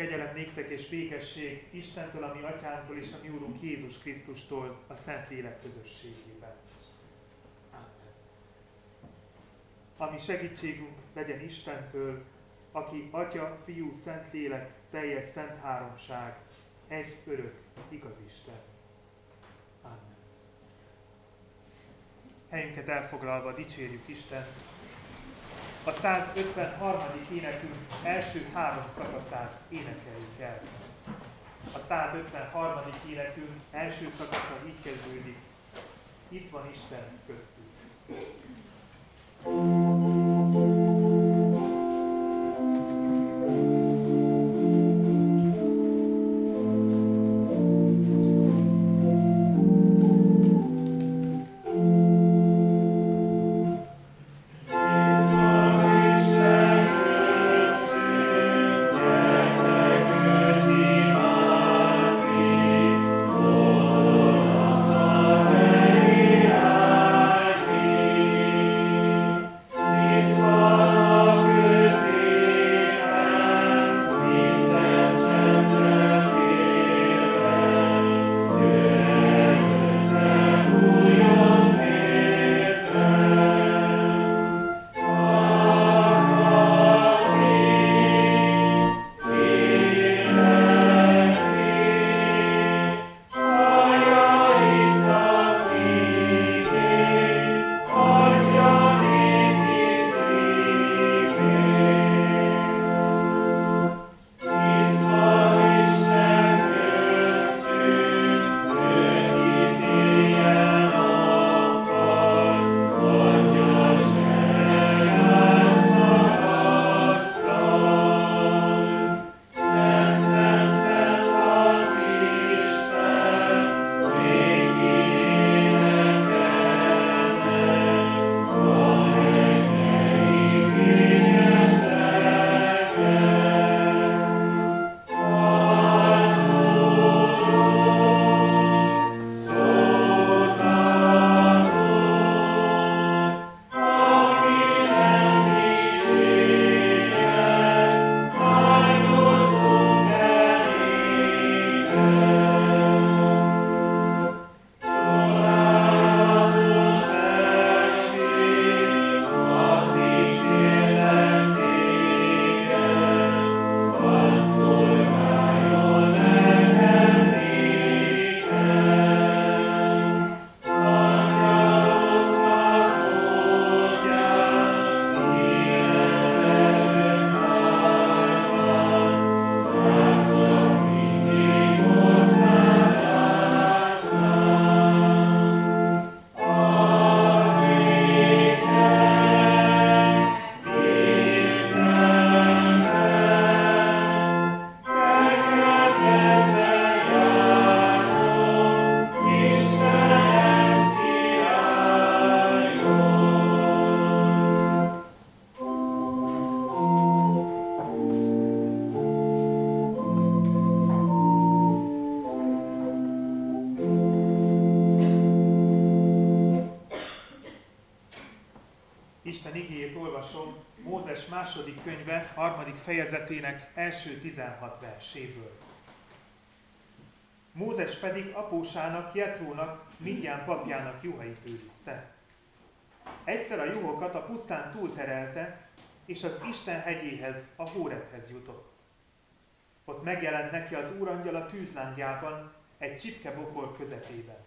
Kegyelem néktek és békesség Istentől, ami atyánktól és a mi úrunk Jézus Krisztustól a Szent Lélek közösségében. Amen. Ami segítségünk legyen Istentől, aki Atya, Fiú, Szent Lélek, teljes Szent Háromság, egy örök, igaz Isten. Amen. Helyünket elfoglalva dicsérjük Istent, a 153. énekünk első három szakaszát énekeljük el. A 153. énekünk első szakasza így kezdődik. Itt van Isten köztünk. thank fejezetének első 16 verséből. Mózes pedig apósának, Jetrónak, mindjárt papjának juhait őrizte. Egyszer a juhokat a pusztán túlterelte, és az Isten hegyéhez, a Hórebhez jutott. Ott megjelent neki az úrangyal a tűzlángjában, egy csipkebokor közepében.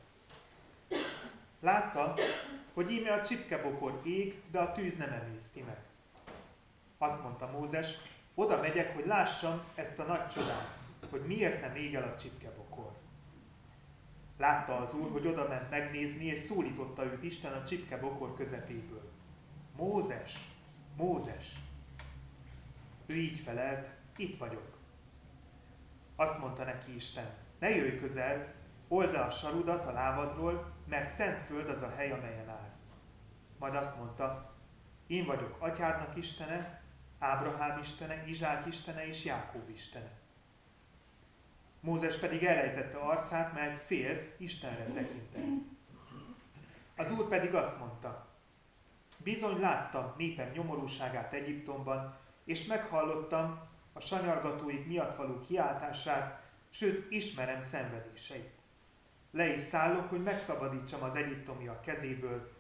Látta, hogy íme a csipkebokor ég, de a tűz nem emészti meg. Azt mondta Mózes, oda megyek, hogy lássam ezt a nagy csodát, hogy miért nem ég el a csipkebokor. Látta az úr, hogy oda ment megnézni, és szólította őt Isten a csipkebokor közepéből. Mózes, Mózes! Ő így felelt, itt vagyok. Azt mondta neki Isten, ne jöjj közel, old a sarudat a lábadról, mert szent föld az a hely, amelyen állsz. Majd azt mondta, én vagyok atyádnak Istene, Ábrahám istene, Izsák istene és Jákób istene. Mózes pedig elrejtette arcát, mert félt Istenre tekinteni. Az úr pedig azt mondta, bizony láttam népem nyomorúságát Egyiptomban, és meghallottam, a sanyargatóik miatt való kiáltását, sőt ismerem szenvedéseit. Le is szállok, hogy megszabadítsam az egyiptomiak kezéből,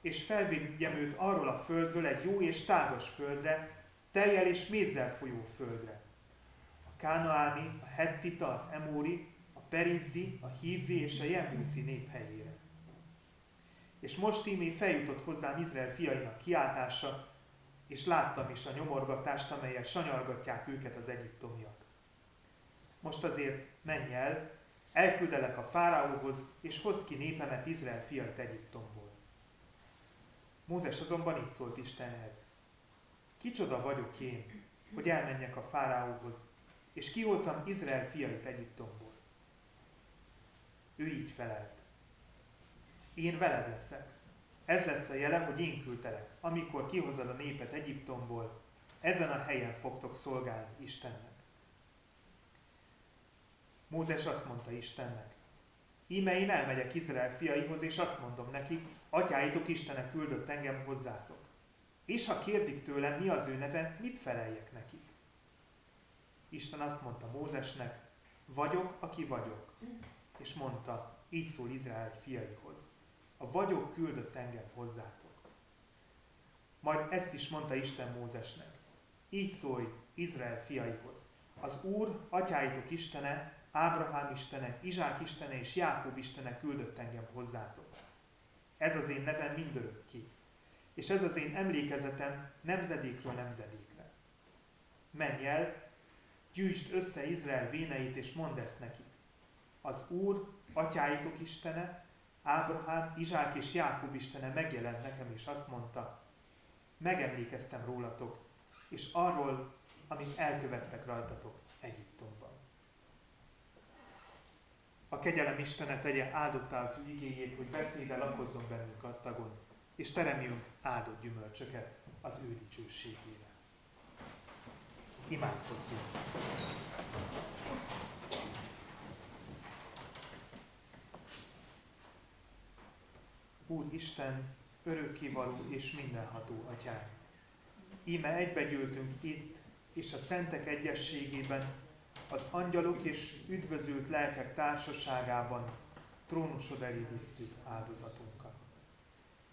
és felvigyem őt arról a földről egy jó és tágas földre, teljel és mézzel folyó földre. A Kánaáni, a Hettita, az Emóri, a Perizzi, a Hívvi és a Jebuszi nép helyére. És most ímé feljutott hozzám Izrael fiainak kiáltása, és láttam is a nyomorgatást, amelyel sanyargatják őket az egyiptomiak. Most azért menj el, elküldelek a fáraóhoz, és hozd ki népemet Izrael fiait Egyiptomból. Mózes azonban így szólt Istenhez. Kicsoda vagyok én, hogy elmenjek a fáraóhoz, és kihozzam Izrael fiait Egyiptomból. Ő így felelt. Én veled leszek. Ez lesz a jele, hogy én küldtelek. Amikor kihozod a népet Egyiptomból, ezen a helyen fogtok szolgálni Istennek. Mózes azt mondta Istennek, íme én elmegyek Izrael fiaihoz, és azt mondom nekik, atyáitok Istenek küldött engem hozzátok. És ha kérdik tőlem, mi az ő neve, mit feleljek nekik? Isten azt mondta Mózesnek, vagyok, aki vagyok. És mondta, így szól Izrael fiaihoz. A vagyok küldött engem hozzátok. Majd ezt is mondta Isten Mózesnek. Így szólj Izrael fiaihoz. Az Úr, atyáitok Istene, Ábrahám Istene, Izsák Istene és Jákob Istene küldött engem hozzátok. Ez az én nevem mindörökké, és ez az én emlékezetem nemzedékről nemzedékre. Menj el, gyűjtsd össze Izrael véneit, és mondd ezt neki. Az Úr, atyáitok Istene, Ábrahám, Izsák és Jákob Istene megjelent nekem, és azt mondta, megemlékeztem rólatok, és arról, amit elkövettek rajtatok Egyiptomban. A kegyelem Istene tegye áldottá az ő igéjét, hogy beszéde lakozzon bennünk gazdagon, és teremjünk áldott gyümölcsöket az ő dicsőségére. Imádkozzunk! Úr Isten, örökkévaló és mindenható atyánk! Íme egybegyűltünk itt, és a szentek egyességében az angyalok és üdvözült lelkek társaságában trónusod elé visszük áldozatunkat.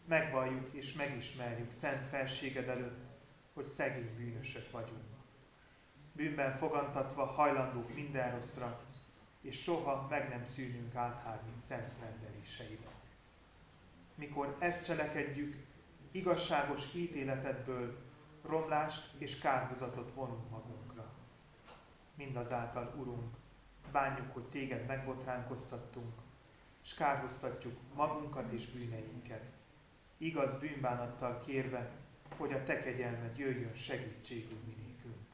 Megvalljuk és megismerjük szent felséged előtt, hogy szegény bűnösök vagyunk. Bűnben fogantatva hajlandók minden rosszra, és soha meg nem szűnünk áthárni szent rendeléseibe. Mikor ezt cselekedjük, igazságos ítéletedből romlást és kárhozatot vonunk magunk mindazáltal, Urunk, bánjuk, hogy Téged megbotránkoztattunk, és kárhoztatjuk magunkat és bűneinket. Igaz bűnbánattal kérve, hogy a Te kegyelmed jöjjön segítségül minékünk.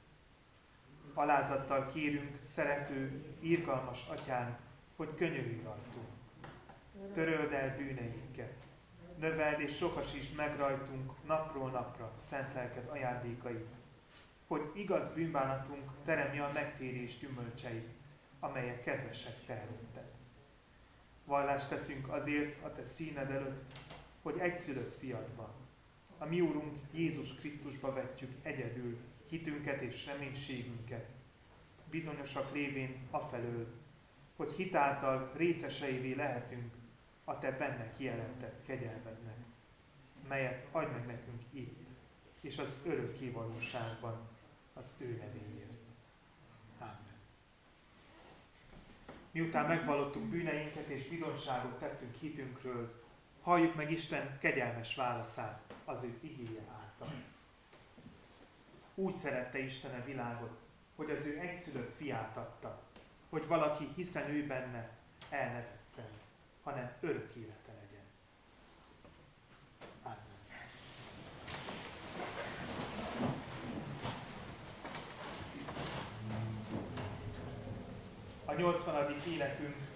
Alázattal kérünk, szerető, irgalmas Atyánk, hogy könyörülj rajtunk. Töröld el bűneinket, növeld és sokasítsd meg rajtunk napról napra szent lelked ajándékait, hogy igaz bűnbánatunk teremje a megtérés gyümölcseit, amelyek kedvesek te előtted. Vallást teszünk azért a te színed előtt, hogy egyszülött fiadban, a mi Úrunk Jézus Krisztusba vetjük egyedül hitünket és reménységünket, bizonyosak lévén afelől, hogy hitáltal részeseivé lehetünk a te benne kijelentett kegyelmednek, melyet adj meg nekünk itt, és az örök kivalóságban, az ő nevéért. Amen. Miután megvallottuk bűneinket és bizonyságot tettünk hitünkről, halljuk meg Isten kegyelmes válaszát az ő igéje által. Úgy szerette Isten a világot, hogy az ő egyszülött fiát adta, hogy valaki, hiszen ő benne, el ne vesszen, hanem örök élete legyen. A 80. énekünk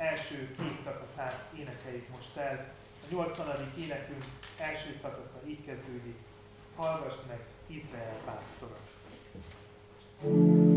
első két szakaszát énekeljük most el. A 80. énekünk első szakasza így kezdődik. Hallgass meg Izrael pásztora. thank you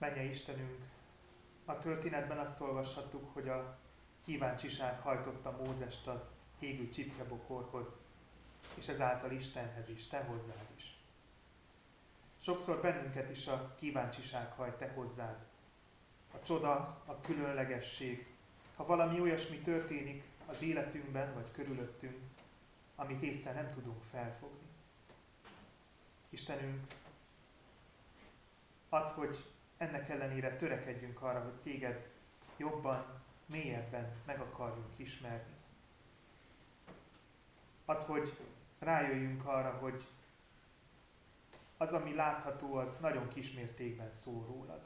Menje Istenünk, a történetben azt olvashattuk, hogy a kíváncsiság hajtotta Mózest az égő csipkebokorhoz, és ezáltal Istenhez is, te hozzád is. Sokszor bennünket is a kíváncsiság hajt te hozzád. A csoda, a különlegesség, ha valami olyasmi történik az életünkben vagy körülöttünk, amit észre nem tudunk felfogni. Istenünk, add, hogy ennek ellenére törekedjünk arra, hogy téged jobban, mélyebben meg akarjunk ismerni. Add, hogy rájöjjünk arra, hogy az, ami látható, az nagyon kismértékben szól rólad.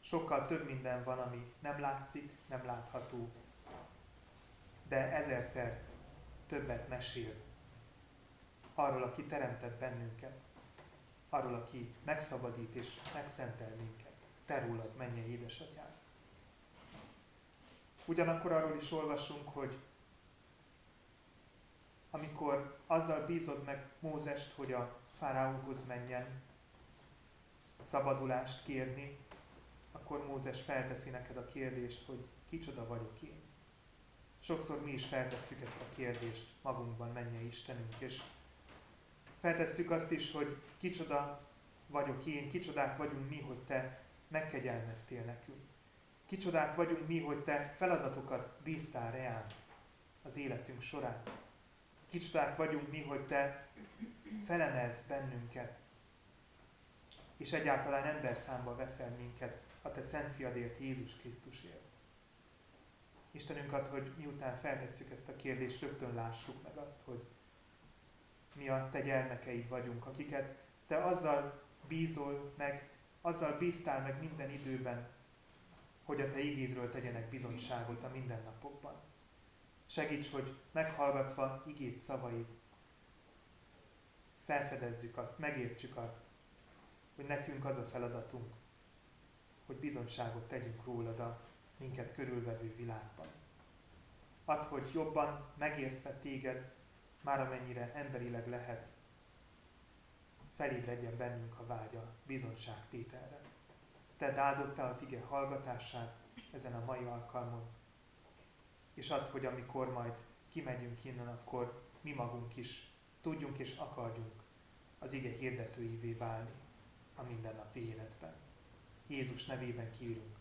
Sokkal több minden van, ami nem látszik, nem látható, de ezerszer többet mesél arról, aki teremtett bennünket, arról, aki megszabadít és megszentel minket. Te rólad, menje édesatyám. Ugyanakkor arról is olvasunk, hogy amikor azzal bízod meg Mózest, hogy a fáraóhoz menjen szabadulást kérni, akkor Mózes felteszi neked a kérdést, hogy kicsoda vagyok én. Sokszor mi is feltesszük ezt a kérdést magunkban, menje Istenünk, és feltesszük azt is, hogy kicsoda vagyok én, kicsodák vagyunk mi, hogy te megkegyelmeztél nekünk. Kicsodák vagyunk mi, hogy te feladatokat bíztál reán az életünk során. Kicsodák vagyunk mi, hogy te felemelsz bennünket, és egyáltalán ember számba veszel minket a te szent fiadért, Jézus Krisztusért. Istenünk ad, hogy miután feltesszük ezt a kérdést, rögtön lássuk meg azt, hogy mi a te gyermekeid vagyunk, akiket te azzal bízol meg, azzal bíztál meg minden időben, hogy a te igédről tegyenek bizonyságot a mindennapokban. Segíts, hogy meghallgatva igét szavaid, felfedezzük azt, megértsük azt, hogy nekünk az a feladatunk, hogy bizonyságot tegyünk rólad a minket körülvevő világban. Add, hogy jobban megértve téged, már amennyire emberileg lehet, legyen bennünk a vágya bizonyságtételre. Te áldotta az ige hallgatását ezen a mai alkalmon, és add, hogy amikor majd kimegyünk innen, akkor mi magunk is tudjunk és akarjunk az ige hirdetőivé válni a mindennapi életben. Jézus nevében kérünk,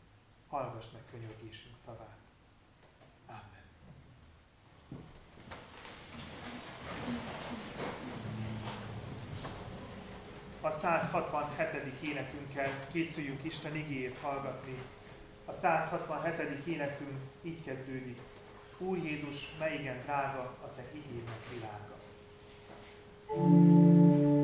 hallgass meg könyörgésünk szavát. A 167. énekünkkel készüljünk Isten igéjét hallgatni. A 167. énekünk így kezdődik. Úr Jézus, mely igen drága a Te igének világa. thank you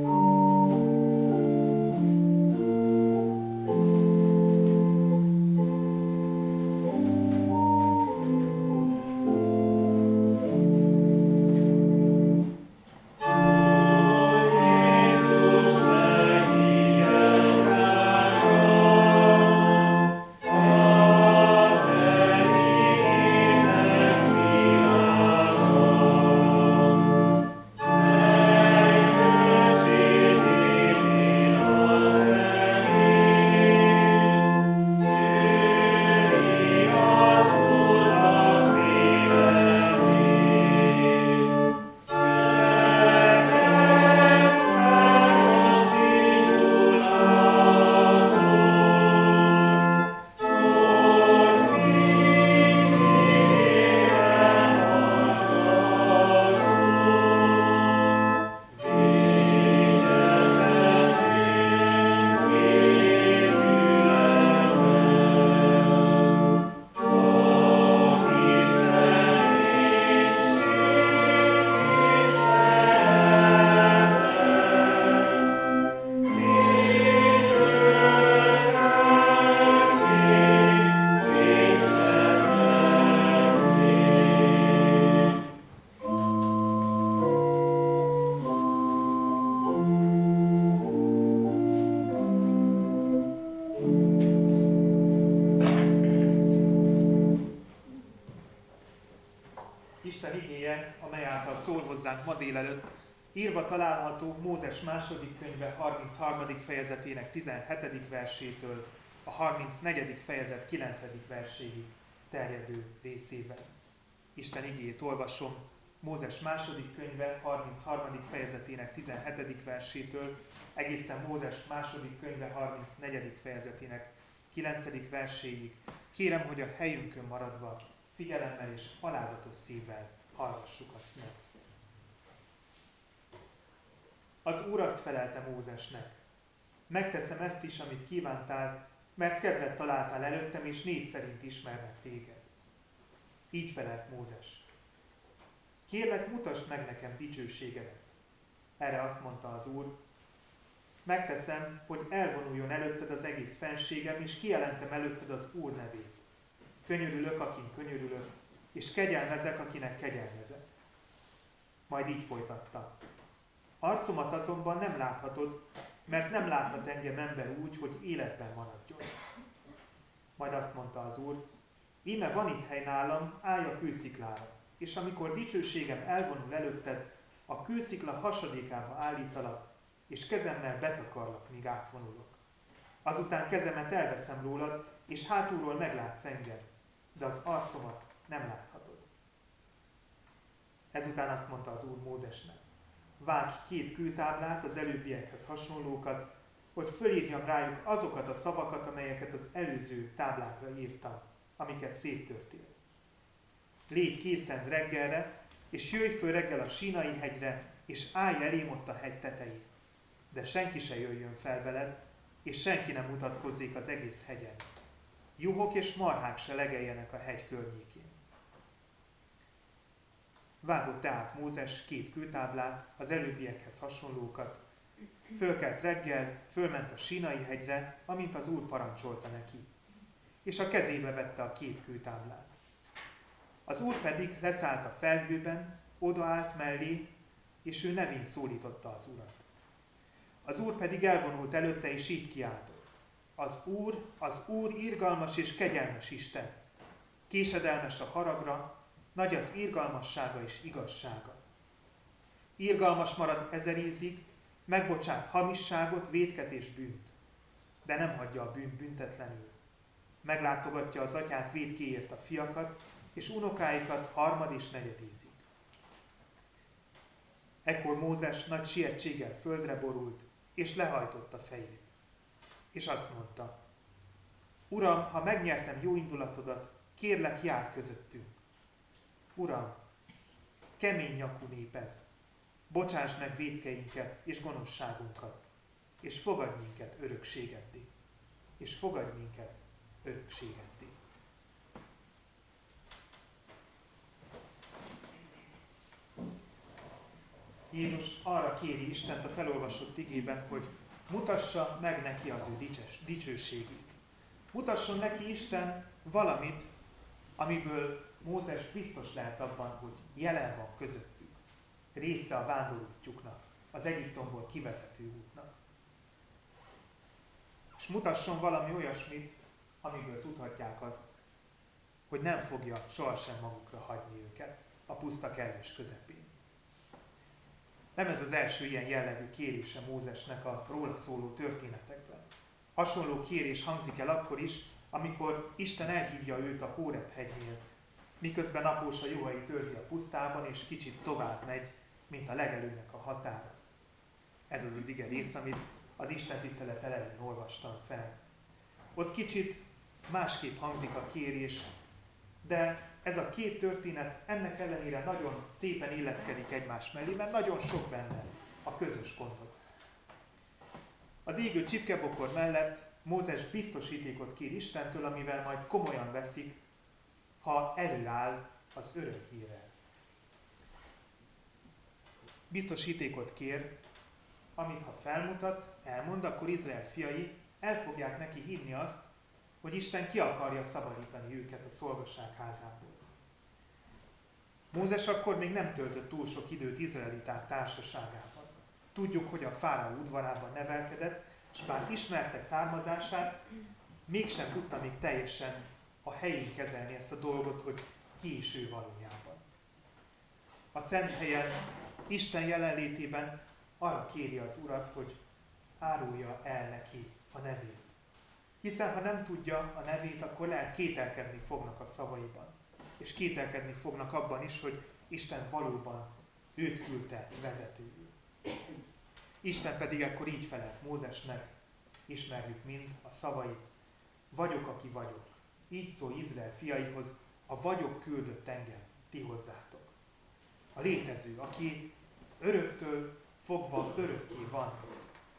található Mózes második könyve 33. fejezetének 17. versétől a 34. fejezet 9. verséig terjedő részében. Isten igét olvasom Mózes második könyve 33. fejezetének 17. versétől egészen Mózes második könyve 34. fejezetének 9. verséig. Kérem, hogy a helyünkön maradva figyelemmel és alázatos szívvel hallgassuk azt meg. Az Úr azt felelte Mózesnek. Megteszem ezt is, amit kívántál, mert kedvet találtál előttem, és név szerint ismernek téged. Így felelt Mózes. Kérlek, mutasd meg nekem dicsőségedet. Erre azt mondta az Úr, megteszem, hogy elvonuljon előtted az egész fenségem, és kijelentem előtted az Úr nevét. Könyörülök, akin könyörülök, és kegyelmezek, akinek kegyelmezek. Majd így folytatta. Arcomat azonban nem láthatod, mert nem láthat engem ember úgy, hogy életben maradjon. Majd azt mondta az Úr, íme van itt hely nálam, állj a kősziklára, és amikor dicsőségem elvonul előtted, a kőszikla hasadékába állítalak, és kezemmel betakarlak, míg átvonulok. Azután kezemet elveszem rólad, és hátulról meglátsz engem, de az arcomat nem láthatod. Ezután azt mondta az Úr Mózesnek, vágj két kőtáblát, az előbbiekhez hasonlókat, hogy fölírjam rájuk azokat a szavakat, amelyeket az előző táblákra írtam, amiket széttörtél. Légy készen reggelre, és jöjj föl reggel a sínai hegyre, és állj elém ott a hegy tetején. De senki se jöjjön fel veled, és senki nem mutatkozzék az egész hegyen. Juhok és marhák se legeljenek a hegy környékén. Vágott tehát Mózes két kőtáblát, az előbbiekhez hasonlókat. Fölkelt reggel, fölment a Sinai hegyre, amint az Úr parancsolta neki. És a kezébe vette a két kőtáblát. Az Úr pedig leszállt a felhőben, odaállt mellé, és ő nevén szólította az Urat. Az Úr pedig elvonult előtte, és így kiáltott. Az Úr, az Úr irgalmas és kegyelmes Isten, késedelmes a haragra, nagy az írgalmassága és igazsága. Írgalmas marad ezer ízig, megbocsát hamisságot, védket és bűnt, de nem hagyja a bűnt büntetlenül. Meglátogatja az atyák védkéért a fiakat, és unokáikat harmad és negyedízig. Ekkor Mózes nagy sietséggel földre borult, és lehajtotta fejét. És azt mondta, Uram, ha megnyertem jó indulatodat, kérlek, jár közöttünk. Uram, kemény nyakú nép ez. Bocsáss meg védkeinket és gonoszságunkat, és fogadj minket örökségeddé. És fogadj minket örökségeddé. Jézus arra kéri Istent a felolvasott igében, hogy mutassa meg neki az ő dicses, dicsőségét. Mutasson neki Isten valamit, amiből Mózes biztos lehet abban, hogy jelen van közöttük. Része a vándorútjuknak, az Egyiptomból kivezető útnak. És mutasson valami olyasmit, amiből tudhatják azt, hogy nem fogja sohasem magukra hagyni őket a puszta kellős közepén. Nem ez az első ilyen jellegű kérése Mózesnek a róla szóló történetekben. Hasonló kérés hangzik el akkor is, amikor Isten elhívja őt a Hórep hegynél, miközben apósa juhait őrzi a pusztában, és kicsit tovább megy, mint a legelőnek a határa. Ez az az ige rész, amit az Isten tisztelet elején olvastam fel. Ott kicsit másképp hangzik a kérés, de ez a két történet ennek ellenére nagyon szépen illeszkedik egymás mellé, mert nagyon sok benne a közös gondok. Az égő csipkebokor mellett Mózes biztosítékot kér Istentől, amivel majd komolyan veszik, ha előáll az örök hírrel. Biztosítékot kér, amit ha felmutat, elmond, akkor Izrael fiai el fogják neki hinni azt, hogy Isten ki akarja szabadítani őket a szolgasság házából. Mózes akkor még nem töltött túl sok időt izraeliták társaságában. Tudjuk, hogy a fáraó udvarában nevelkedett, és bár ismerte származását, mégsem tudta még teljesen a helyén kezelni ezt a dolgot, hogy ki is ő valójában. A szent helyen Isten jelenlétében arra kéri az Urat, hogy árulja el neki a nevét. Hiszen ha nem tudja a nevét, akkor lehet kételkedni fognak a szavaiban. És kételkedni fognak abban is, hogy Isten valóban őt küldte vezetőül. Isten pedig ekkor így felelt Mózesnek, ismerjük mind a szavait. Vagyok, aki vagyok. Így szól Izrael fiaihoz, a vagyok küldött engem, ti hozzátok. A létező, aki öröktől fogva örökké van.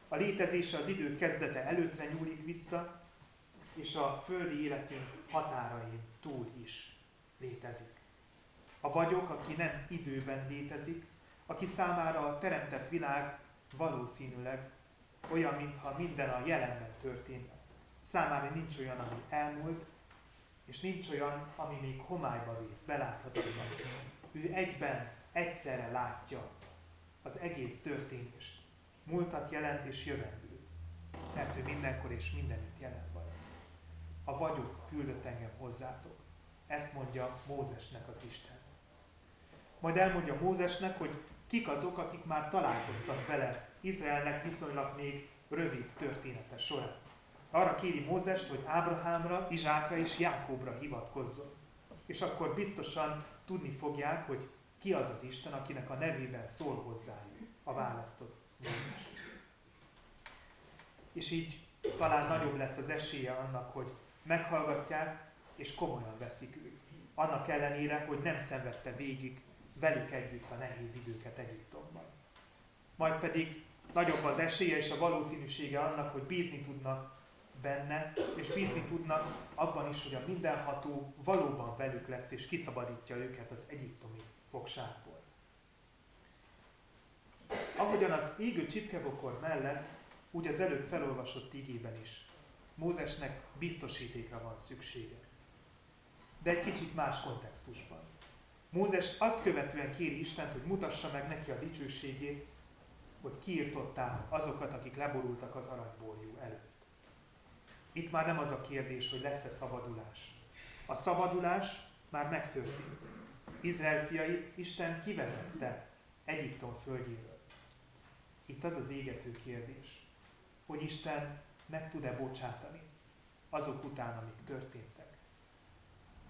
A létezése az idő kezdete előtre nyúlik vissza, és a földi életünk határain túl is létezik. A vagyok, aki nem időben létezik, aki számára a teremtett világ valószínűleg olyan, mintha minden a jelenben történne. Számára nincs olyan, ami elmúlt, és nincs olyan, ami még homályba vész, beláthatatlan. Ő egyben, egyszerre látja az egész történést. Múltat jelent és jövendőt. Mert ő mindenkor és mindenütt jelen van. A vagyok küldött engem hozzátok. Ezt mondja Mózesnek az Isten. Majd elmondja Mózesnek, hogy kik azok, akik már találkoztak vele Izraelnek viszonylag még rövid története során. Arra kéri Mózest, hogy Ábrahámra, Izsákra és Jákóbra hivatkozzon. És akkor biztosan tudni fogják, hogy ki az az Isten, akinek a nevében szól hozzájuk a választott Mózes. És így talán nagyobb lesz az esélye annak, hogy meghallgatják és komolyan veszik őt. Annak ellenére, hogy nem szenvedte végig velük együtt a nehéz időket Egyiptomban. Majd pedig nagyobb az esélye és a valószínűsége annak, hogy bízni tudnak benne, és bízni tudnak abban is, hogy a mindenható valóban velük lesz, és kiszabadítja őket az egyiptomi fogságból. Ahogyan az égő csipkebokor mellett, úgy az előbb felolvasott igében is, Mózesnek biztosítékra van szüksége. De egy kicsit más kontextusban. Mózes azt követően kéri Istent, hogy mutassa meg neki a dicsőségét, hogy kiirtották azokat, akik leborultak az aranyborjú előtt. Itt már nem az a kérdés, hogy lesz-e szabadulás. A szabadulás már megtörtént. Izrael fiait Isten kivezette Egyiptom földjéről. Itt az az égető kérdés, hogy Isten meg tud-e bocsátani azok után, amik történtek.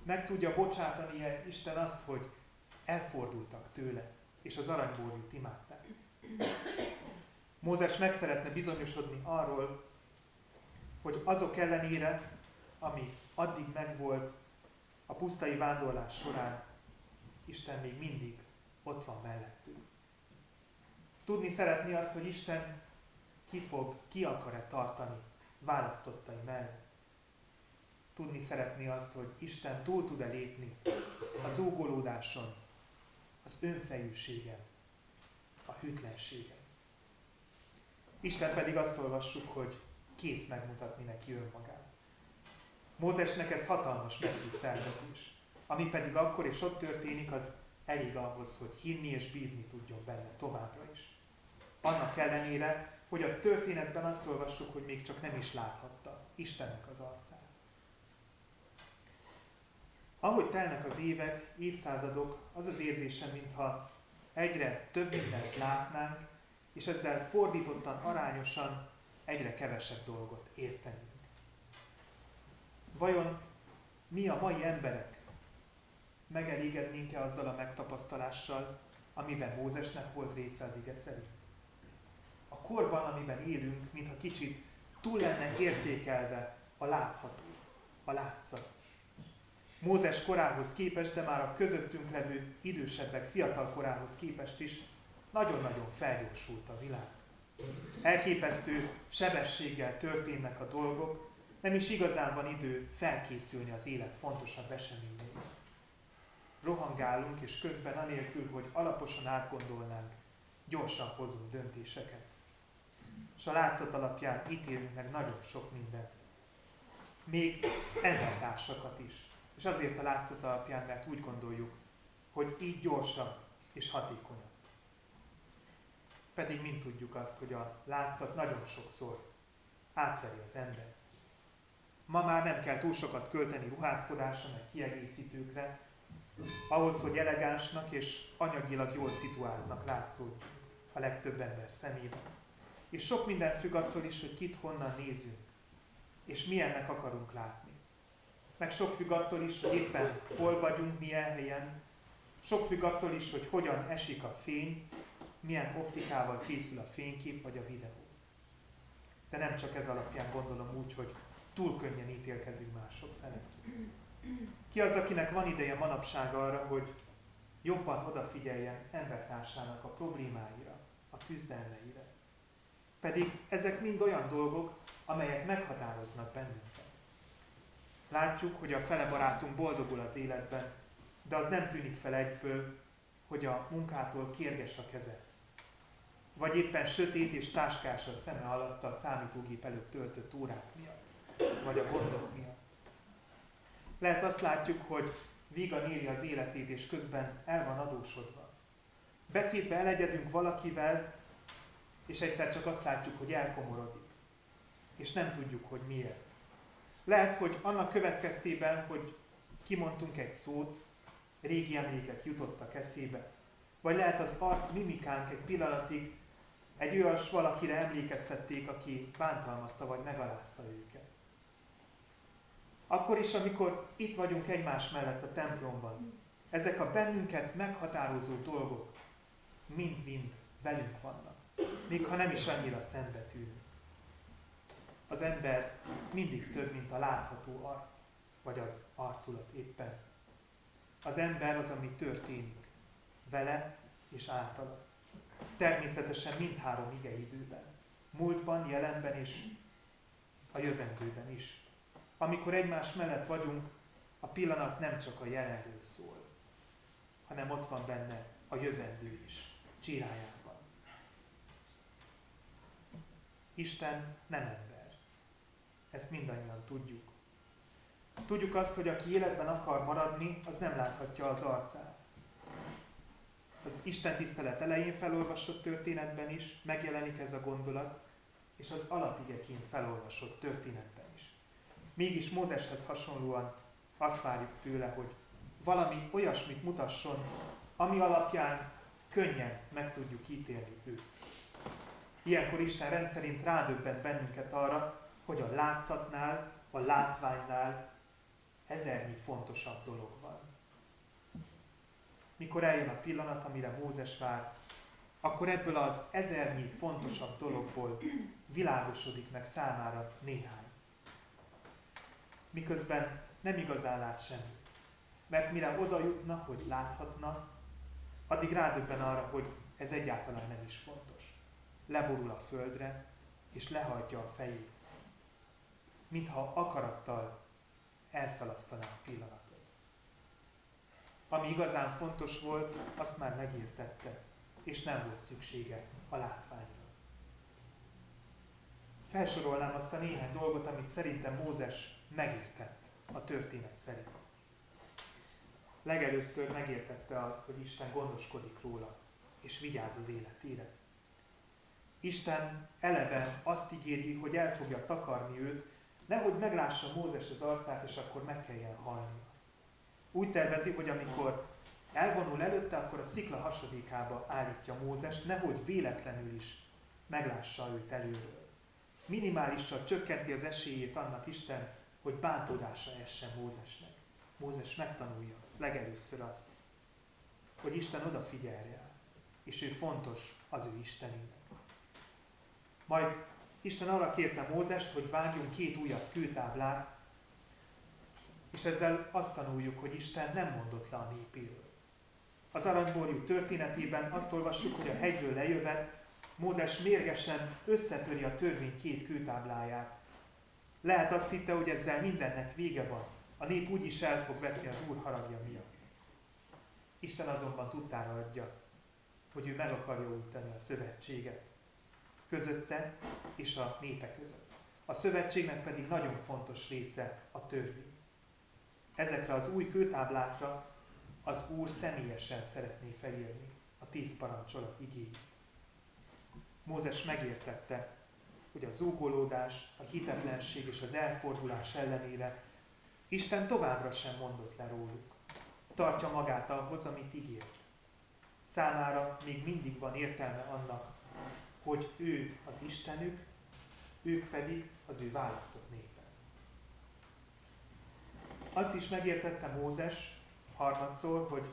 Meg tudja bocsátani-e Isten azt, hogy elfordultak tőle, és az aranyborjút imádták. Mózes meg szeretne bizonyosodni arról, hogy azok ellenére, ami addig megvolt a pusztai vándorlás során, Isten még mindig ott van mellettünk. Tudni szeretni azt, hogy Isten ki fog, ki akar-e tartani választottai mellett. Tudni szeretni azt, hogy Isten túl tud-e lépni az ógolódáson, az önfejűségen, a hűtlenségen. Isten pedig azt olvassuk, hogy kész megmutatni neki önmagát. Mózesnek ez hatalmas megtiszteltetés, ami pedig akkor és ott történik, az elég ahhoz, hogy hinni és bízni tudjon benne továbbra is. Annak ellenére, hogy a történetben azt olvassuk, hogy még csak nem is láthatta Istennek az arcát. Ahogy telnek az évek, évszázadok, az az érzésem, mintha egyre több mindent látnánk, és ezzel fordítottan, arányosan egyre kevesebb dolgot értenünk. Vajon mi a mai emberek megelégednénk-e azzal a megtapasztalással, amiben Mózesnek volt része az ige szerint? A korban, amiben élünk, mintha kicsit túl lenne értékelve a látható, a látszat. Mózes korához képest, de már a közöttünk levő idősebbek fiatal korához képest is nagyon-nagyon felgyorsult a világ. Elképesztő sebességgel történnek a dolgok, nem is igazán van idő felkészülni az élet fontosabb eseményeire. Rohangálunk, és közben anélkül, hogy alaposan átgondolnánk, gyorsan hozunk döntéseket. És a látszat alapján ítélünk meg nagyon sok mindent. Még embertársakat is. És azért a látszat alapján, mert úgy gondoljuk, hogy így gyorsabb és hatékonyabb. Pedig mind tudjuk azt, hogy a látszat nagyon sokszor átveri az embert. Ma már nem kell túl sokat költeni ruházkodásra, meg kiegészítőkre, Ahhoz, hogy elegánsnak és anyagilag jól szituáltnak látszódjunk a legtöbb ember szemében. És sok minden függ attól is, hogy kit honnan nézünk, és milyennek akarunk látni. Meg sok függ attól is, hogy éppen hol vagyunk, milyen helyen, sok függ attól is, hogy hogyan esik a fény, milyen optikával készül a fénykép vagy a videó. De nem csak ez alapján gondolom úgy, hogy túl könnyen ítélkezünk mások felett. Ki az, akinek van ideje manapság arra, hogy jobban odafigyeljen embertársának a problémáira, a küzdelmeire. Pedig ezek mind olyan dolgok, amelyek meghatároznak bennünket. Látjuk, hogy a fele barátunk boldogul az életben, de az nem tűnik fel egyből, hogy a munkától kérges a keze. Vagy éppen sötét és táskás a szeme alatt a számítógép előtt töltött órák miatt, vagy a gondok miatt. Lehet azt látjuk, hogy vígan éli az életét, és közben el van adósodva. Beszédbe elegyedünk valakivel, és egyszer csak azt látjuk, hogy elkomorodik. És nem tudjuk, hogy miért. Lehet, hogy annak következtében, hogy kimondtunk egy szót, régi emlékek jutottak eszébe. Vagy lehet az arc mimikánk egy pillanatig egy olyas valakire emlékeztették, aki bántalmazta vagy megalázta őket. Akkor is, amikor itt vagyunk egymás mellett a templomban, ezek a bennünket meghatározó dolgok mind-mind velünk vannak. Még ha nem is annyira szembetűnő. Az ember mindig több, mint a látható arc, vagy az arculat éppen. Az ember az, ami történik vele és általa. Természetesen mindhárom időben. Múltban, jelenben és a jövendőben is. Amikor egymás mellett vagyunk, a pillanat nem csak a jelenről szól, hanem ott van benne a jövendő is, csirájában. Isten nem ember. Ezt mindannyian tudjuk. Tudjuk azt, hogy aki életben akar maradni, az nem láthatja az arcát. Az Isten tisztelet elején felolvasott történetben is megjelenik ez a gondolat, és az alapigeként felolvasott történetben is. Mégis Mózeshez hasonlóan azt várjuk tőle, hogy valami olyasmit mutasson, ami alapján könnyen meg tudjuk ítélni őt. Ilyenkor Isten rendszerint rádöbbent bennünket arra, hogy a látszatnál, a látványnál ezernyi fontosabb dolog van. Mikor eljön a pillanat, amire Mózes vár, akkor ebből az ezernyi fontosabb dologból világosodik meg számára néhány. Miközben nem igazán lát semmit. Mert mire oda jutna, hogy láthatna, addig rádöbben arra, hogy ez egyáltalán nem is fontos. Leborul a földre, és lehajtja a fejét. Mintha akarattal elszalasztaná a pillanatot. Ami igazán fontos volt, azt már megértette, és nem volt szüksége a látványra. Felsorolnám azt a néhány dolgot, amit szerintem Mózes megértett a történet szerint. Legelőször megértette azt, hogy Isten gondoskodik róla, és vigyáz az életére. Isten eleve azt ígéri, hogy el fogja takarni őt, Nehogy meglássa Mózes az arcát, és akkor meg kelljen halni. Úgy tervezi, hogy amikor elvonul előtte, akkor a szikla hasadékába állítja Mózes, nehogy véletlenül is meglássa őt előről. Minimálisan csökkenti az esélyét annak Isten, hogy bántódása essen Mózesnek. Mózes megtanulja legelőször azt, hogy Isten odafigyel rá, és ő fontos az ő Istenének. Majd Isten arra kérte Mózest, hogy vágjunk két újabb kőtáblát, és ezzel azt tanuljuk, hogy Isten nem mondott le a népéről. Az aranyborjú történetében azt olvassuk, hogy a hegyről lejövet, Mózes mérgesen összetöri a törvény két kőtábláját. Lehet azt hitte, hogy ezzel mindennek vége van. A nép úgy is el fog veszni az Úr haragja miatt. Isten azonban tudtára adja, hogy ő meg akarja újtani a szövetséget közötte és a népe között. A szövetségnek pedig nagyon fontos része a törvény. Ezekre az új kőtáblákra az Úr személyesen szeretné felírni a tíz parancsolat igéjét. Mózes megértette, hogy a zúgolódás, a hitetlenség és az elfordulás ellenére Isten továbbra sem mondott le róluk. tartja magát ahhoz, amit ígért. Számára még mindig van értelme annak, hogy ő az Istenük, ők pedig az ő választott népe. Azt is megértette Mózes harmadszor, hogy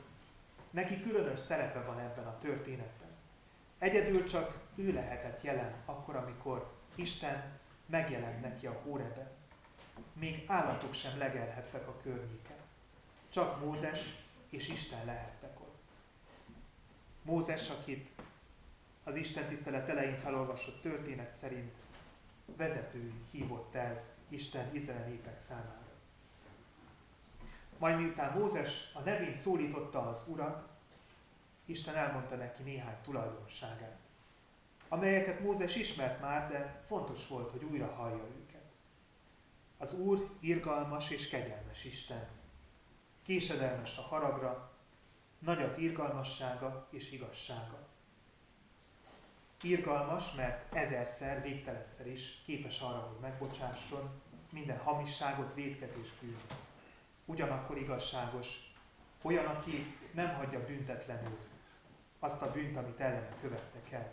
neki különös szerepe van ebben a történetben. Egyedül csak ő lehetett jelen akkor, amikor Isten megjelent neki a Hóreben. Még állatok sem legelhettek a környéken. Csak Mózes és Isten lehettek ott. Mózes, akit az Isten tisztelet elején felolvasott történet szerint vezetői hívott el Isten Izrael népek számára. Majd miután Mózes a nevén szólította az Urat, Isten elmondta neki néhány tulajdonságát, amelyeket Mózes ismert már, de fontos volt, hogy újra hallja őket. Az Úr irgalmas és kegyelmes Isten. Késedelmes a haragra, nagy az irgalmassága és igazsága. Irgalmas, mert ezerszer, végtelenszer is képes arra, hogy megbocsásson minden hamisságot, védket és bűnt. Ugyanakkor igazságos, olyan, aki nem hagyja büntetlenül azt a bűnt, amit ellene követtek el.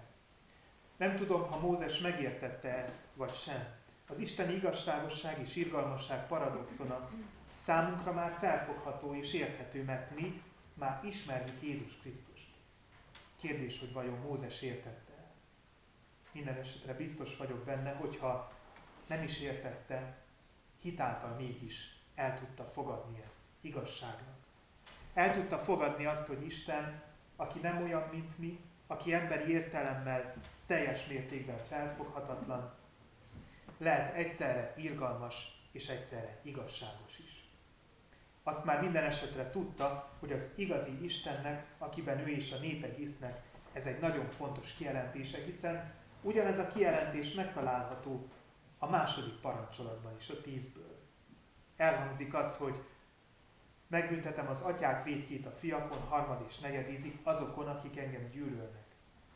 Nem tudom, ha Mózes megértette ezt, vagy sem. Az Isten igazságosság és irgalmasság paradoxona számunkra már felfogható és érthető, mert mi már ismerjük Jézus Krisztust. Kérdés, hogy vajon Mózes értette el. Minden esetre biztos vagyok benne, hogyha nem is értette, hitáltal mégis el tudta fogadni ezt igazságnak. El tudta fogadni azt, hogy Isten, aki nem olyan, mint mi, aki emberi értelemmel teljes mértékben felfoghatatlan, lehet egyszerre irgalmas és egyszerre igazságos is. Azt már minden esetre tudta, hogy az igazi Istennek, akiben ő és a népe hisznek, ez egy nagyon fontos kijelentése, hiszen ugyanez a kijelentés megtalálható a második parancsolatban is, a tízből. Elhangzik az, hogy megbüntetem az atyák védkét a fiakon, harmad és negyed ízik, azokon, akik engem gyűlölnek.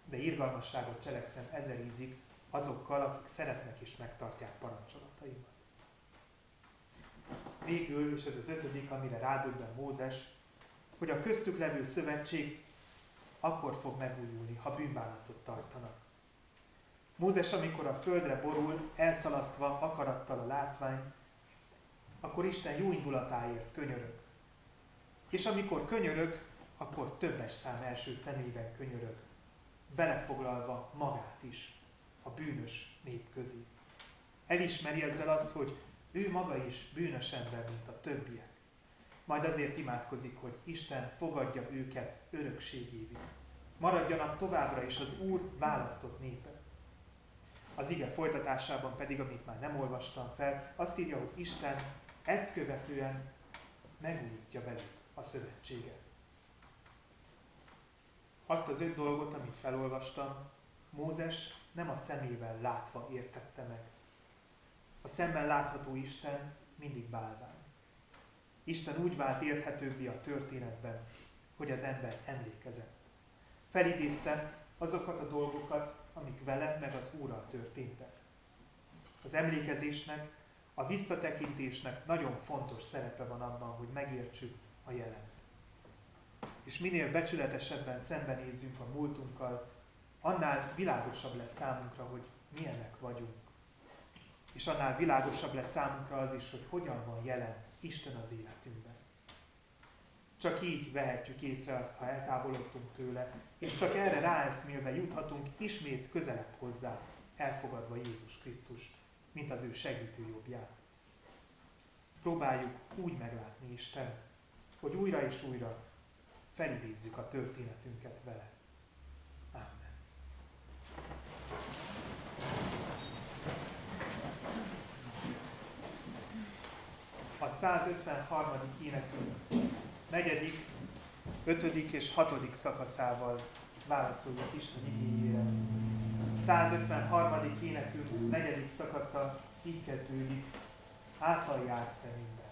De irgalmasságot cselekszem ezer ízik, azokkal, akik szeretnek és megtartják parancsolataimat. Végül, és ez az ötödik, amire rádöbben Mózes, hogy a köztük levő szövetség akkor fog megújulni, ha bűnbánatot tartanak. Mózes, amikor a földre borul, elszalasztva akarattal a látvány, akkor Isten jó indulatáért könyörög. És amikor könyörög, akkor többes szám első személyben könyörög, belefoglalva magát is a bűnös nép közé. Elismeri ezzel azt, hogy ő maga is bűnös ember, mint a többiek. Majd azért imádkozik, hogy Isten fogadja őket örökségévé. Maradjanak továbbra is az Úr választott népe. Az ige folytatásában pedig, amit már nem olvastam fel, azt írja, hogy Isten ezt követően megújítja velük a szövetséget. Azt az öt dolgot, amit felolvastam, Mózes nem a szemével látva értette meg. A szemmel látható Isten mindig bálvány. Isten úgy vált érthetőbbé a történetben, hogy az ember emlékezett. Felidézte azokat a dolgokat, amik vele meg az Úrral történtek. Az emlékezésnek a visszatekintésnek nagyon fontos szerepe van abban, hogy megértsük a jelent. És minél becsületesebben szembenézünk a múltunkkal, annál világosabb lesz számunkra, hogy milyenek vagyunk. És annál világosabb lesz számunkra az is, hogy hogyan van jelen Isten az életünkben. Csak így vehetjük észre azt, ha eltávolodtunk tőle, és csak erre ráeszmélve juthatunk ismét közelebb hozzá, elfogadva Jézus Krisztust mint az ő segítő jobbját. Próbáljuk úgy meglátni Isten, hogy újra és újra felidézzük a történetünket vele. Amen. A 153. énekünk negyedik, ötödik és hatodik szakaszával válaszoljuk Isten igényére. 153. énekünk negyedik szakasza így kezdődik. Által jársz te minden.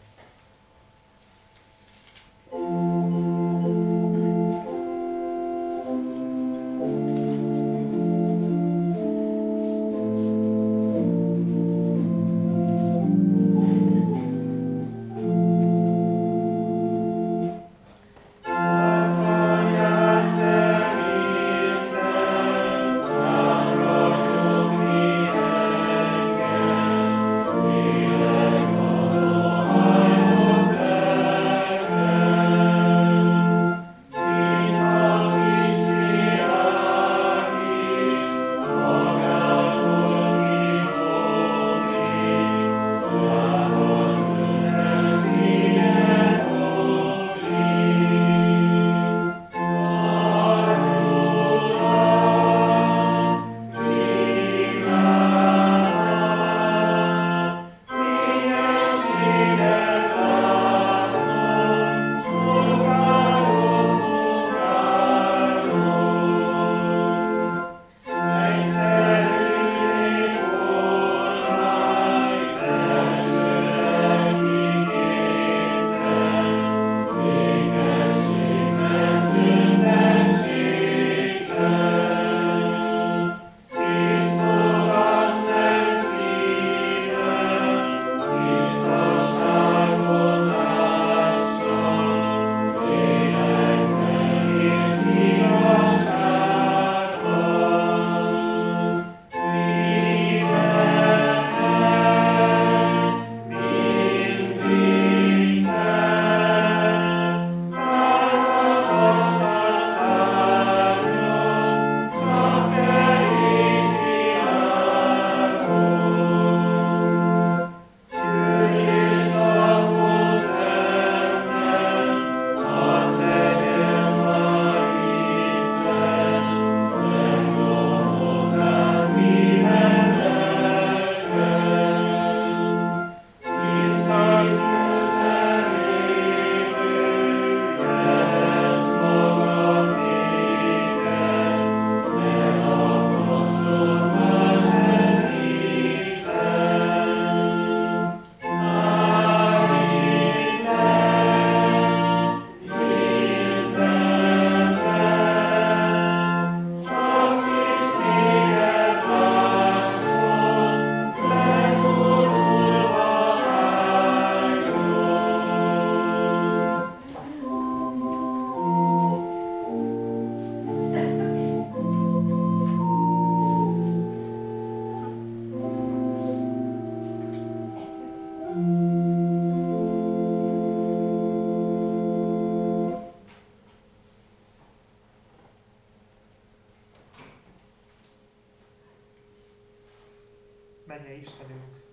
Menje Istenünk,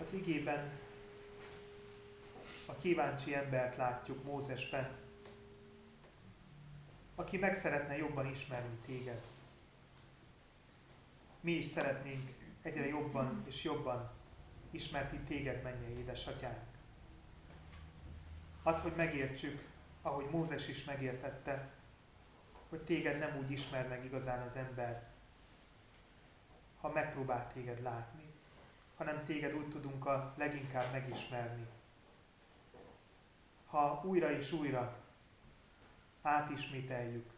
az igében a kíváncsi embert látjuk Mózesben, aki meg szeretne jobban ismerni téged. Mi is szeretnénk egyre jobban és jobban ismerti téged, mennyei édesatyánk. Add, hogy megértsük, ahogy Mózes is megértette, hogy téged nem úgy ismer meg igazán az ember, ha megpróbál téged látni, hanem téged úgy tudunk a leginkább megismerni. Ha újra és újra átismételjük,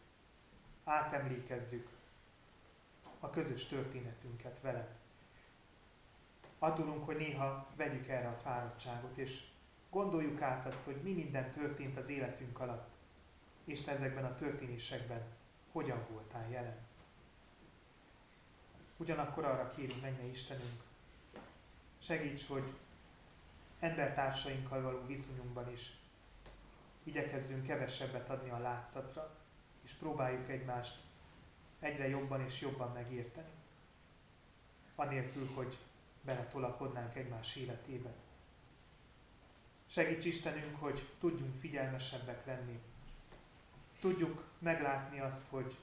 átemlékezzük a közös történetünket veled. Adulunk, hogy néha vegyük erre a fáradtságot, és gondoljuk át azt, hogy mi minden történt az életünk alatt, és te ezekben a történésekben hogyan voltál jelen. Ugyanakkor arra kérünk, menje Istenünk, segíts, hogy embertársainkkal való viszonyunkban is igyekezzünk kevesebbet adni a látszatra, és próbáljuk egymást egyre jobban és jobban megérteni. Anélkül, hogy beletolakodnánk egymás életébe. Segíts Istenünk, hogy tudjunk figyelmesebbek lenni. Tudjuk meglátni azt, hogy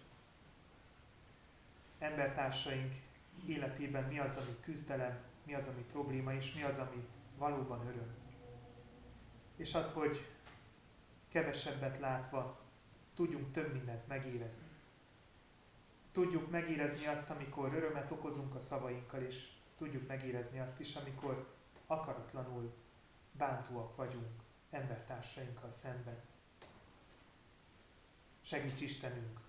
embertársaink életében mi az, ami küzdelem, mi az, ami probléma, és mi az, ami valóban öröm. És hát, hogy kevesebbet látva tudjunk több mindent megérezni. Tudjuk megérezni azt, amikor örömet okozunk a szavainkkal, és tudjuk megérezni azt is, amikor akaratlanul bántóak vagyunk embertársainkkal szemben. Segíts Istenünk,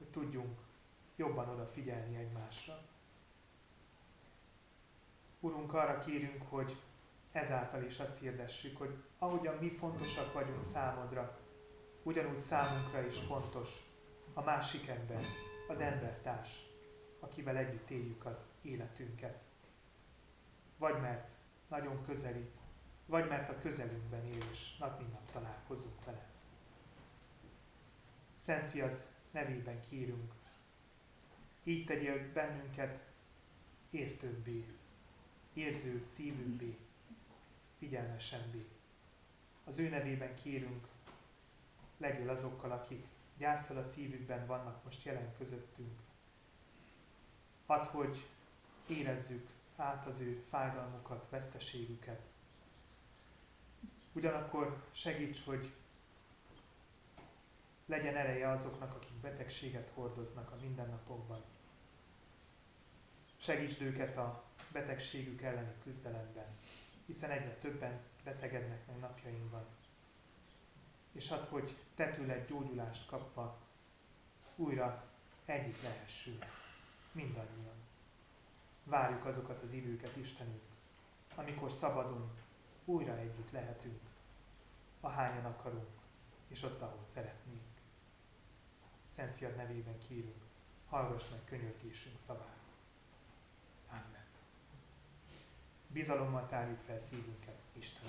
hogy tudjunk jobban odafigyelni egymásra. Urunk, arra kérünk, hogy ezáltal is azt hirdessük, hogy ahogyan mi fontosak vagyunk számodra, ugyanúgy számunkra is fontos a másik ember, az embertárs, akivel együtt éljük az életünket. Vagy mert nagyon közeli, vagy mert a közelünkben él, és nap mint nap találkozunk vele. Szent Fiad nevében kérünk, így tegyél bennünket értőbbé, érző szívűbbé, figyelmesebbé. Az ő nevében kérünk, legyél azokkal, akik gyászol a szívükben vannak most jelen közöttünk. Add, hogy érezzük át az ő fájdalmukat, veszteségüket. Ugyanakkor segíts, hogy legyen ereje azoknak, akik betegséget hordoznak a mindennapokban. Segítsd őket a betegségük elleni küzdelemben, hiszen egyre többen betegednek meg napjainkban. És hát, hogy te tőled gyógyulást kapva újra együtt lehessünk, mindannyian. Várjuk azokat az időket, Istenünk, amikor szabadon újra együtt lehetünk, ahányan akarunk, és ott, ahol szeretnénk. Szent Fiad nevében kérünk, hallgass meg könyörgésünk szavát. Amen. Bizalommal tárjuk fel szívünket Isten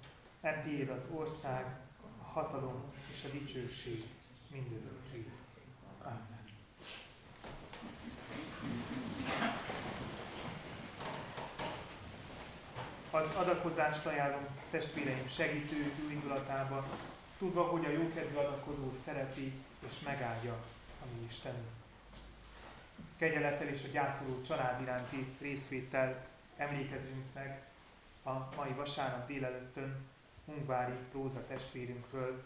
Mert tiéd az ország, a hatalom és a dicsőség mindörökké. Amen. Az adakozást ajánlom testvéreim segítő indulatába, tudva, hogy a jókedvű adakozót szereti és megáldja a mi Istenünk. Kegyelettel és a gyászoló család iránti részvétel emlékezünk meg a mai vasárnap délelőttön Ungvári Róza testvérünkről,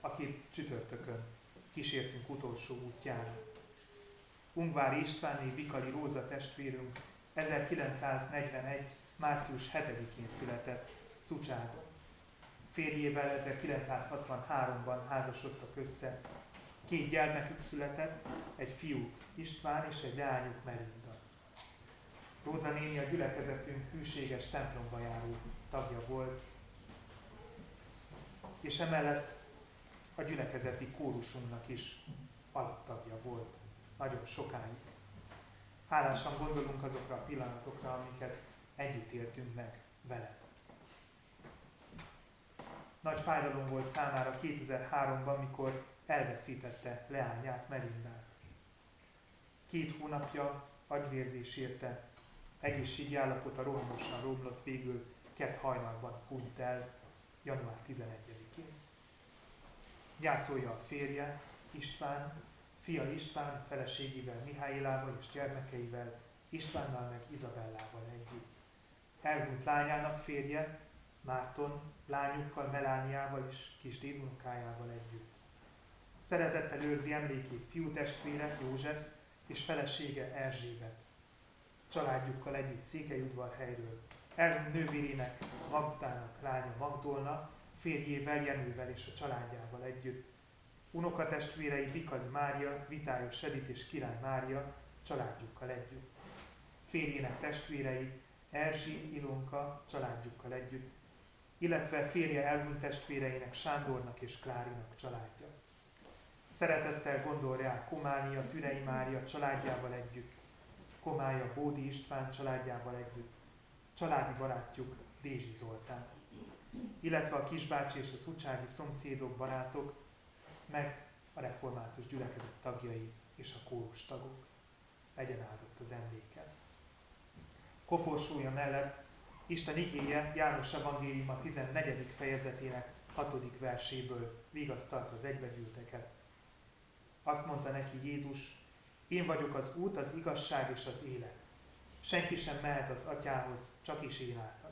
akit csütörtökön kísértünk utolsó útjára. Ungvári Istvánné Vikali Róza testvérünk 1941. március 7-én született Szucságon. Férjével 1963-ban házasodtak össze. Két gyermekük született, egy fiú István és egy leányuk Melinda. Róza néni a gyülekezetünk hűséges templomba járó tagja volt, és emellett a gyülekezeti kórusunknak is alaptagja volt nagyon sokáig. Hálásan gondolunk azokra a pillanatokra, amiket együtt éltünk meg vele. Nagy fájdalom volt számára 2003-ban, mikor elveszítette leányát, Melindát. Két hónapja agyvérzés érte, egészségi állapota rohamosan romlott végül kett hajnalban hunyt el, január 11-én. Gyászolja a férje, István, fia István feleségével, Mihályélával és gyermekeivel, Istvánnal meg Izabellával együtt. Elhunyt lányának férje, Márton, lányukkal, Melániával és kis dédunokájával együtt. Szeretettel őrzi emlékét fiú testvére József és felesége Erzsébet. Családjukkal együtt Székelyudvar helyről. Elhunyt nővérének, Magdának lánya Magdolna, férjével, Jenővel és a családjával együtt. Unokatestvérei Bikali Mária, Vitályos Edith és Király Mária családjukkal együtt. Férjének testvérei Erzsi, Ilonka családjukkal együtt, illetve férje elhunyt testvéreinek Sándornak és Klárinak családja. Szeretettel gondol rá Kománia, Türei Mária családjával együtt, Komája Bódi István családjával együtt, családi barátjuk Dézsi Zoltán, illetve a kisbácsi és a szucsági szomszédok, barátok, meg a református gyülekezet tagjai és a kórus tagok. Legyen áldott az emléke. Koporsója mellett Isten igéje János Evangélium a 14. fejezetének 6. verséből vigasztalt az egybegyűlteket. Azt mondta neki Jézus, én vagyok az út, az igazság és az élet. Senki sem mehet az atyához, csak is én általam.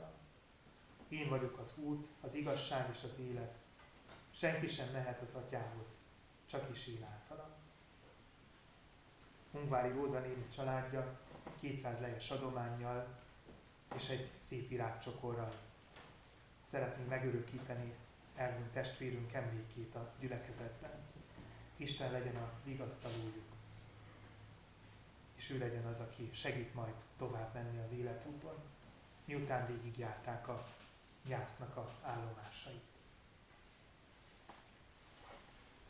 Én vagyok az út, az igazság és az élet. Senki sem mehet az atyához, csak is én általam. Ungvári Róza néni családja 200 lejes adományjal és egy szép virágcsokorral szeretné megörökíteni elhunyt testvérünk emlékét a gyülekezetben. Isten legyen a vigasztalójuk, és ő legyen az, aki segít majd tovább menni az életúton, miután végigjárták a gyásznak az állomásait.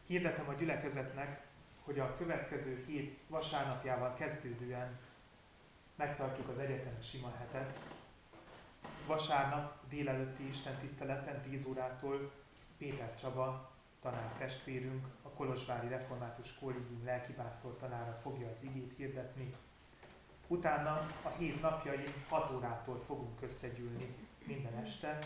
Hirdetem a gyülekezetnek, hogy a következő hét vasárnapjával kezdődően megtartjuk az egyetemes sima hetet. Vasárnap délelőtti Isten tiszteleten 10 órától Péter Csaba tanár testvérünk, a Kolozsvári Református Kollégium lelkipásztor tanára fogja az igét hirdetni. Utána a hét napjain 6 órától fogunk összegyűlni minden este.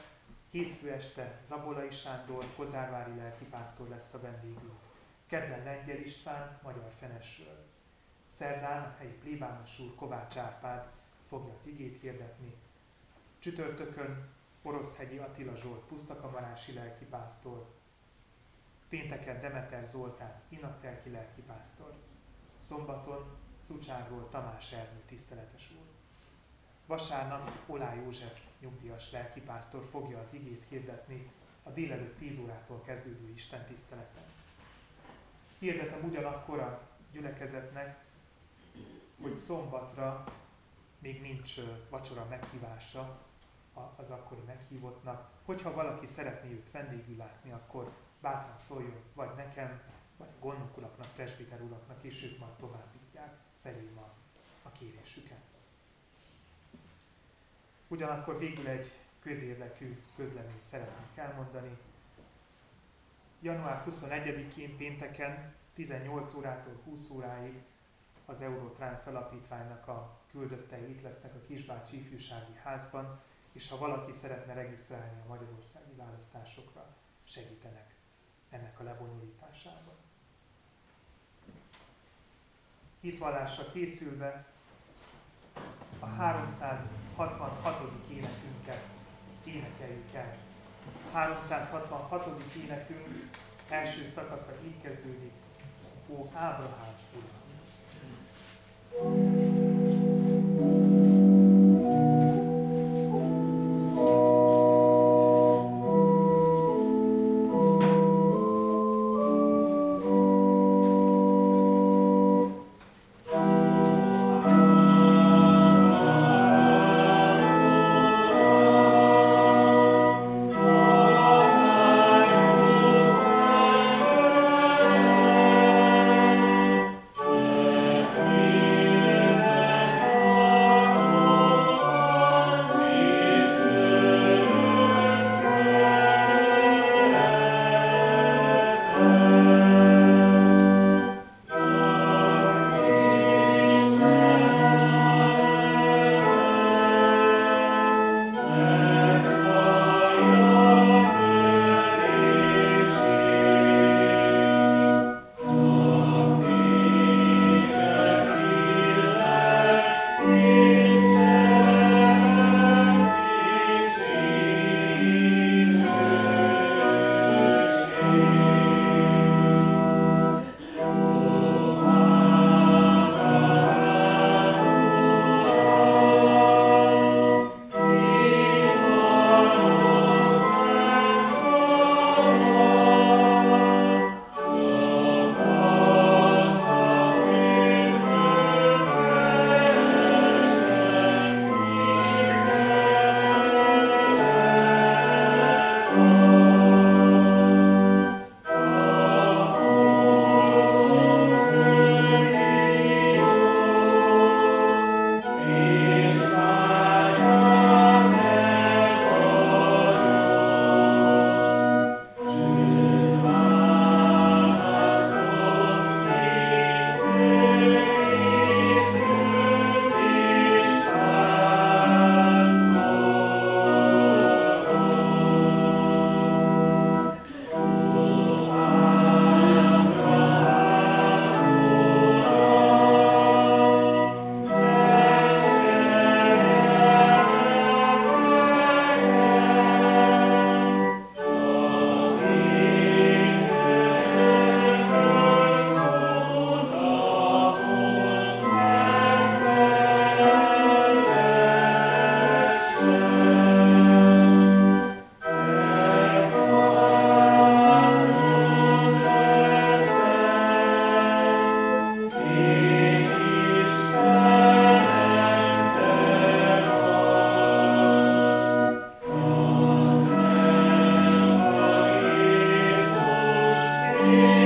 Hétfő este Zabolai Sándor, Kozárvári lelkipásztor lesz a vendégünk. Kedden Lengyel István, Magyar Fenesről. Szerdán a helyi plébános úr Kovács Árpád fogja az igét hirdetni. Csütörtökön Oroszhegyi Attila Zsolt pusztakamarási lelkipásztor. Pénteken Demeter Zoltán inaktelki lelkipásztor. Szombaton Szucságról Tamás Ernő tiszteletes úr. Vasárnap Olá József nyugdíjas lelkipásztor fogja az igét hirdetni a délelőtt 10 órától kezdődő Isten tiszteleten. Hirdetem ugyanakkor a gyülekezetnek, hogy szombatra még nincs vacsora meghívása az akkori meghívottnak. Hogyha valaki szeretné őt vendégül látni, akkor bátran szóljon vagy nekem, vagy a gondnok uraknak, presbiter uraknak is, ők majd továbbítják felém a, a kérésüket. Ugyanakkor végül egy közérdekű közleményt szeretnék elmondani. Január 21-én pénteken 18 órától 20 óráig az Eurotrans alapítványnak a küldöttei itt lesznek a Kisbácsi Ifjúsági Házban, és ha valaki szeretne regisztrálni a magyarországi választásokra, segítenek ennek a lebonyolításában. Hitvallásra készülve a 366. énekünket énekeljük el. 366. énekünk első szakasza így kezdődik. Ó Ábrahám Uram! Yeah.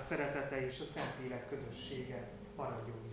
Szeretete és a Szentlélek közössége maradjon.